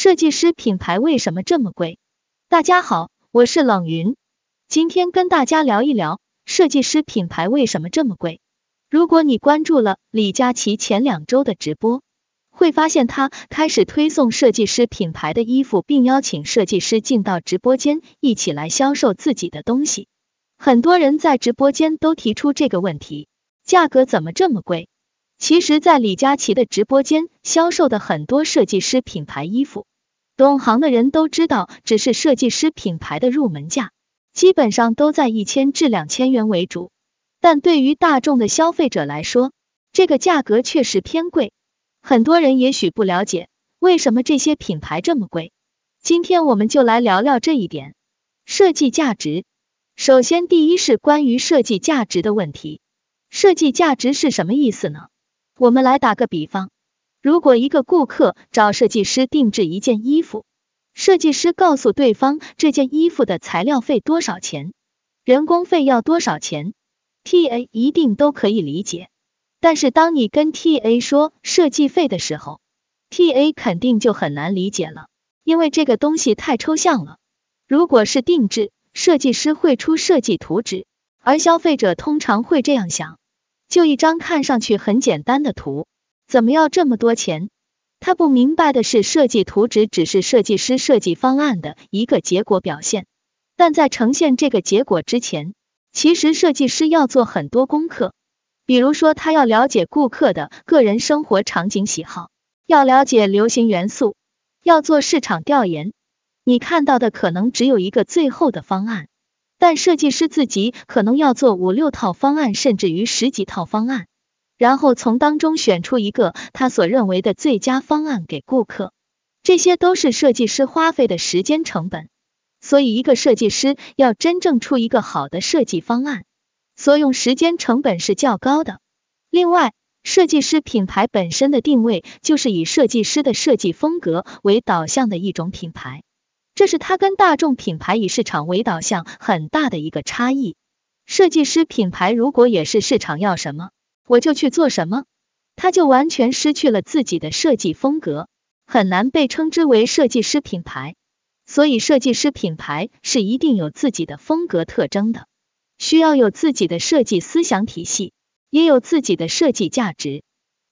设计师品牌为什么这么贵？大家好，我是冷云，今天跟大家聊一聊设计师品牌为什么这么贵。如果你关注了李佳琦前两周的直播，会发现他开始推送设计师品牌的衣服，并邀请设计师进到直播间一起来销售自己的东西。很多人在直播间都提出这个问题：价格怎么这么贵？其实，在李佳琦的直播间销售的很多设计师品牌衣服，懂行的人都知道，只是设计师品牌的入门价，基本上都在一千至两千元为主。但对于大众的消费者来说，这个价格确实偏贵。很多人也许不了解为什么这些品牌这么贵，今天我们就来聊聊这一点。设计价值，首先第一是关于设计价值的问题。设计价值是什么意思呢？我们来打个比方，如果一个顾客找设计师定制一件衣服，设计师告诉对方这件衣服的材料费多少钱，人工费要多少钱，TA 一定都可以理解。但是当你跟 TA 说设计费的时候，TA 肯定就很难理解了，因为这个东西太抽象了。如果是定制，设计师会出设计图纸，而消费者通常会这样想。就一张看上去很简单的图，怎么要这么多钱？他不明白的是，设计图纸只是设计师设计方案的一个结果表现，但在呈现这个结果之前，其实设计师要做很多功课。比如说，他要了解顾客的个人生活场景喜好，要了解流行元素，要做市场调研。你看到的可能只有一个最后的方案。但设计师自己可能要做五六套方案，甚至于十几套方案，然后从当中选出一个他所认为的最佳方案给顾客。这些都是设计师花费的时间成本。所以，一个设计师要真正出一个好的设计方案，所用时间成本是较高的。另外，设计师品牌本身的定位就是以设计师的设计风格为导向的一种品牌。这是它跟大众品牌以市场为导向很大的一个差异。设计师品牌如果也是市场要什么，我就去做什么，他就完全失去了自己的设计风格，很难被称之为设计师品牌。所以，设计师品牌是一定有自己的风格特征的，需要有自己的设计思想体系，也有自己的设计价值。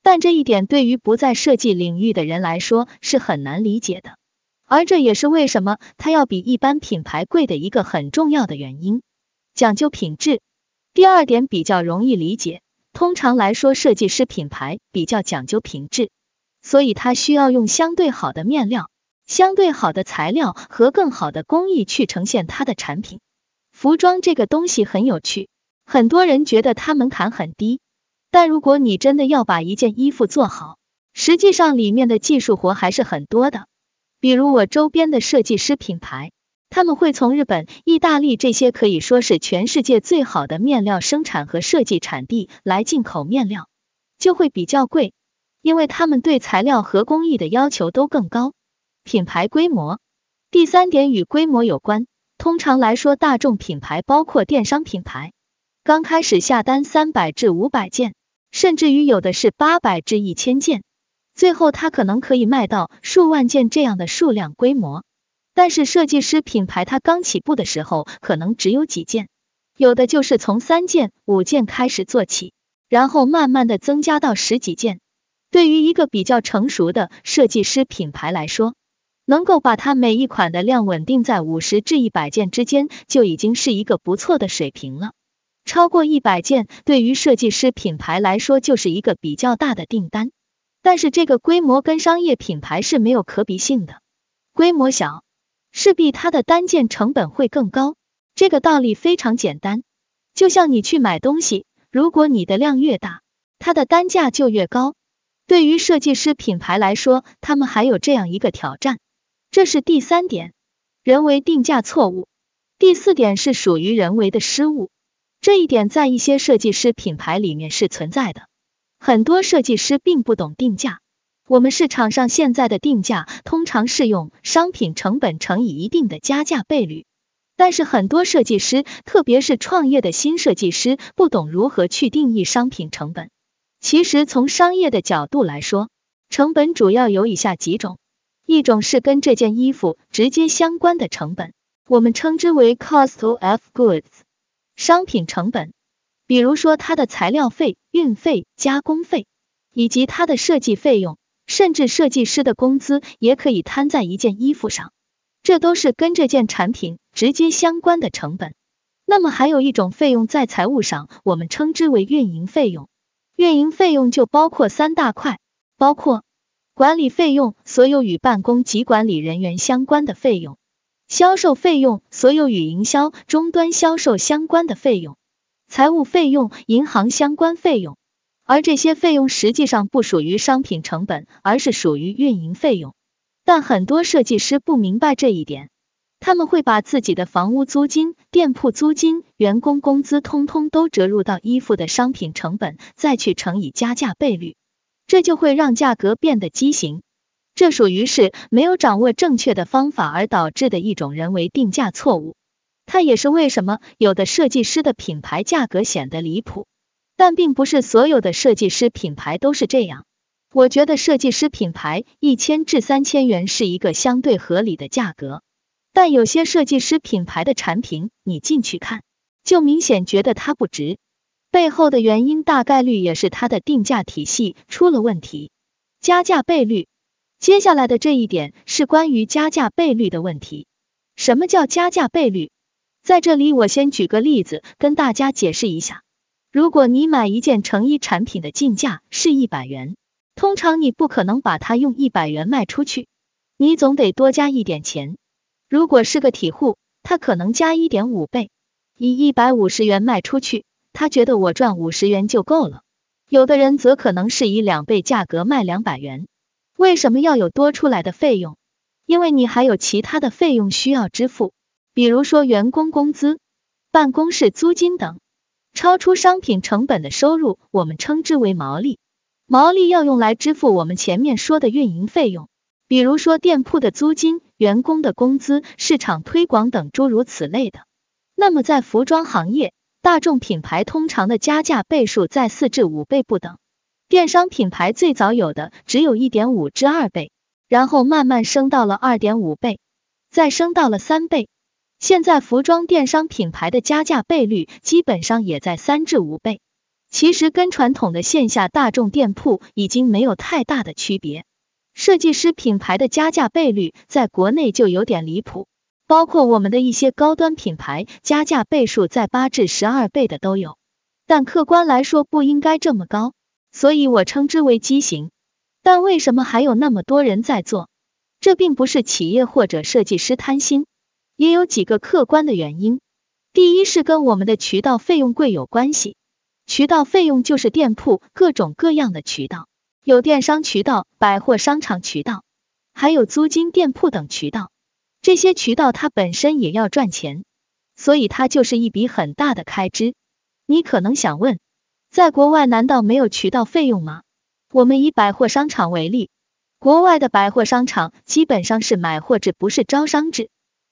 但这一点对于不在设计领域的人来说是很难理解的。而这也是为什么它要比一般品牌贵的一个很重要的原因，讲究品质。第二点比较容易理解，通常来说，设计师品牌比较讲究品质，所以它需要用相对好的面料、相对好的材料和更好的工艺去呈现它的产品。服装这个东西很有趣，很多人觉得它门槛很低，但如果你真的要把一件衣服做好，实际上里面的技术活还是很多的。比如我周边的设计师品牌，他们会从日本、意大利这些可以说是全世界最好的面料生产和设计产地来进口面料，就会比较贵，因为他们对材料和工艺的要求都更高。品牌规模，第三点与规模有关。通常来说，大众品牌包括电商品牌，刚开始下单三百至五百件，甚至于有的是八百至一千件。最后，它可能可以卖到数万件这样的数量规模，但是设计师品牌它刚起步的时候可能只有几件，有的就是从三件、五件开始做起，然后慢慢的增加到十几件。对于一个比较成熟的设计师品牌来说，能够把它每一款的量稳定在五十至一百件之间，就已经是一个不错的水平了。超过一百件，对于设计师品牌来说就是一个比较大的订单。但是这个规模跟商业品牌是没有可比性的，规模小，势必它的单件成本会更高。这个道理非常简单，就像你去买东西，如果你的量越大，它的单价就越高。对于设计师品牌来说，他们还有这样一个挑战，这是第三点，人为定价错误。第四点是属于人为的失误，这一点在一些设计师品牌里面是存在的。很多设计师并不懂定价。我们市场上现在的定价通常是用商品成本乘以一定的加价倍率，但是很多设计师，特别是创业的新设计师，不懂如何去定义商品成本。其实从商业的角度来说，成本主要有以下几种：一种是跟这件衣服直接相关的成本，我们称之为 cost of goods，商品成本，比如说它的材料费、运费、加工费，以及它的设计费用，甚至设计师的工资也可以摊在一件衣服上，这都是跟这件产品直接相关的成本。那么还有一种费用在财务上，我们称之为运营费用，运营费用就包括三大块，包括。管理费用，所有与办公及管理人员相关的费用；销售费用，所有与营销终端销售相关的费用；财务费用，银行相关费用。而这些费用实际上不属于商品成本，而是属于运营费用。但很多设计师不明白这一点，他们会把自己的房屋租金、店铺租金、员工工资通通都折入到衣服的商品成本，再去乘以加价倍率。这就会让价格变得畸形，这属于是没有掌握正确的方法而导致的一种人为定价错误。它也是为什么有的设计师的品牌价格显得离谱，但并不是所有的设计师品牌都是这样。我觉得设计师品牌一千至三千元是一个相对合理的价格，但有些设计师品牌的产品，你进去看，就明显觉得它不值。背后的原因大概率也是它的定价体系出了问题。加价倍率，接下来的这一点是关于加价倍率的问题。什么叫加价倍率？在这里我先举个例子跟大家解释一下。如果你买一件成衣产品的进价是一百元，通常你不可能把它用一百元卖出去，你总得多加一点钱。如果是个体户，他可能加一点五倍，以一百五十元卖出去。他觉得我赚五十元就够了，有的人则可能是以两倍价格卖两百元。为什么要有多出来的费用？因为你还有其他的费用需要支付，比如说员工工资、办公室租金等。超出商品成本的收入，我们称之为毛利。毛利要用来支付我们前面说的运营费用，比如说店铺的租金、员工的工资、市场推广等诸如此类的。那么在服装行业，大众品牌通常的加价倍数在四至五倍不等，电商品牌最早有的只有一点五至二倍，然后慢慢升到了二点五倍，再升到了三倍。现在服装电商品牌的加价倍率基本上也在三至五倍，其实跟传统的线下大众店铺已经没有太大的区别。设计师品牌的加价倍率在国内就有点离谱。包括我们的一些高端品牌，加价倍数在八至十二倍的都有，但客观来说不应该这么高，所以我称之为畸形。但为什么还有那么多人在做？这并不是企业或者设计师贪心，也有几个客观的原因。第一是跟我们的渠道费用贵有关系，渠道费用就是店铺各种各样的渠道，有电商渠道、百货商场渠道，还有租金店铺等渠道。这些渠道它本身也要赚钱，所以它就是一笔很大的开支。你可能想问，在国外难道没有渠道费用吗？我们以百货商场为例，国外的百货商场基本上是买货制，不是招商制，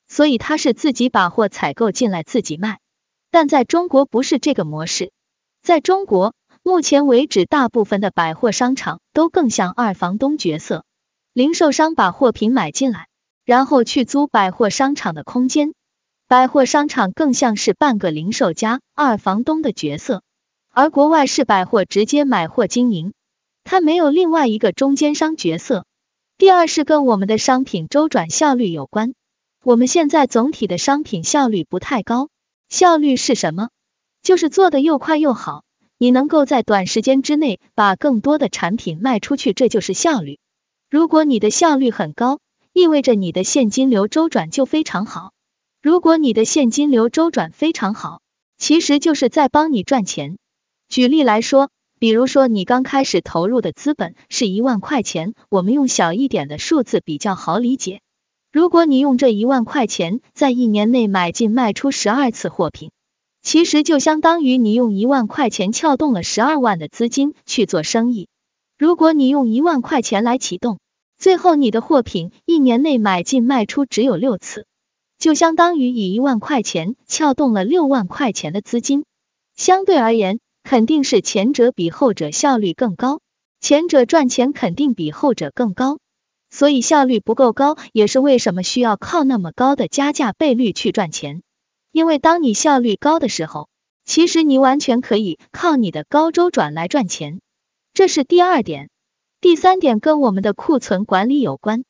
所以他是自己把货采购进来自己卖。但在中国不是这个模式，在中国目前为止，大部分的百货商场都更像二房东角色，零售商把货品买进来。然后去租百货商场的空间，百货商场更像是半个零售家、二房东的角色，而国外是百货直接买货经营，它没有另外一个中间商角色。第二是跟我们的商品周转效率有关，我们现在总体的商品效率不太高。效率是什么？就是做的又快又好，你能够在短时间之内把更多的产品卖出去，这就是效率。如果你的效率很高，意味着你的现金流周转就非常好。如果你的现金流周转非常好，其实就是在帮你赚钱。举例来说，比如说你刚开始投入的资本是一万块钱，我们用小一点的数字比较好理解。如果你用这一万块钱在一年内买进卖出十二次货品，其实就相当于你用一万块钱撬动了十二万的资金去做生意。如果你用一万块钱来启动，最后，你的货品一年内买进卖出只有六次，就相当于以一万块钱撬动了六万块钱的资金。相对而言，肯定是前者比后者效率更高，前者赚钱肯定比后者更高。所以效率不够高，也是为什么需要靠那么高的加价倍率去赚钱。因为当你效率高的时候，其实你完全可以靠你的高周转来赚钱。这是第二点。第三点跟我们的库存管理有关。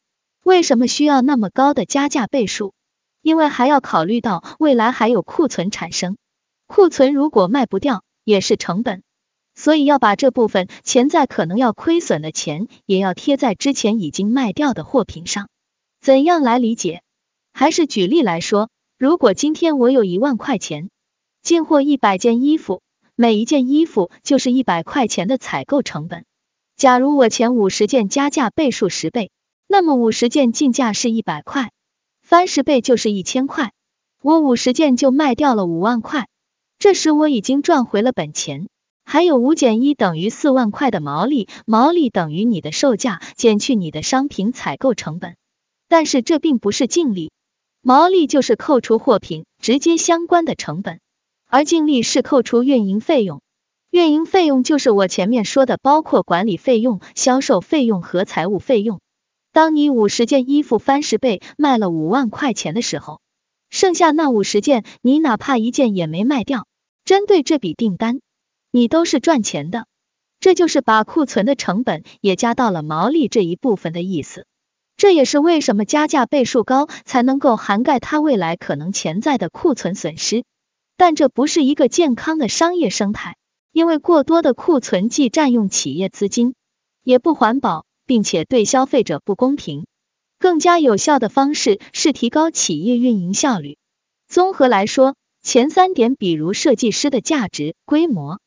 为什么需要那么高的加价倍数？因为还要考虑到未来还有库存产生，库存如果卖不掉也是成本，所以要把这部分潜在可能要亏损的钱也要贴在之前已经卖掉的货品上。怎样来理解？还是举例来说，如果今天我有一万块钱，进货一百件衣服，每一件衣服就是一百块钱的采购成本。假如我前五十件加价倍数十倍，那么五十件进价是一百块。翻十倍就是一千块，我五十件就卖掉了五万块，这时我已经赚回了本钱，还有五减一等于四万块的毛利，毛利等于你的售价减去你的商品采购成本，但是这并不是净利，毛利就是扣除货品直接相关的成本，而净利是扣除运营费用，运营费用就是我前面说的，包括管理费用、销售费用和财务费用。当你五十件衣服翻十倍卖了五万块钱的时候，剩下那五十件你哪怕一件也没卖掉，针对这笔订单，你都是赚钱的。这就是把库存的成本也加到了毛利这一部分的意思。这也是为什么加价倍数高才能够涵盖它未来可能潜在的库存损失。但这不是一个健康的商业生态，因为过多的库存既占用企业资金，也不环保。并且对消费者不公平，更加有效的方式是提高企业运营效率。综合来说，前三点，比如设计师的价值、规模，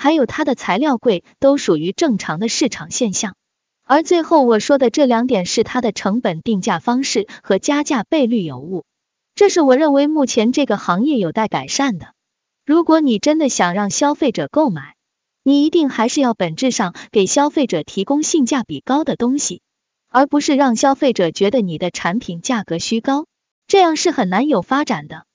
还有它的材料贵，都属于正常的市场现象。而最后我说的这两点是它的成本定价方式和加价倍率有误，这是我认为目前这个行业有待改善的。如果你真的想让消费者购买，你一定还是要本质上给消费者提供性价比高的东西，而不是让消费者觉得你的产品价格虚高，这样是很难有发展的。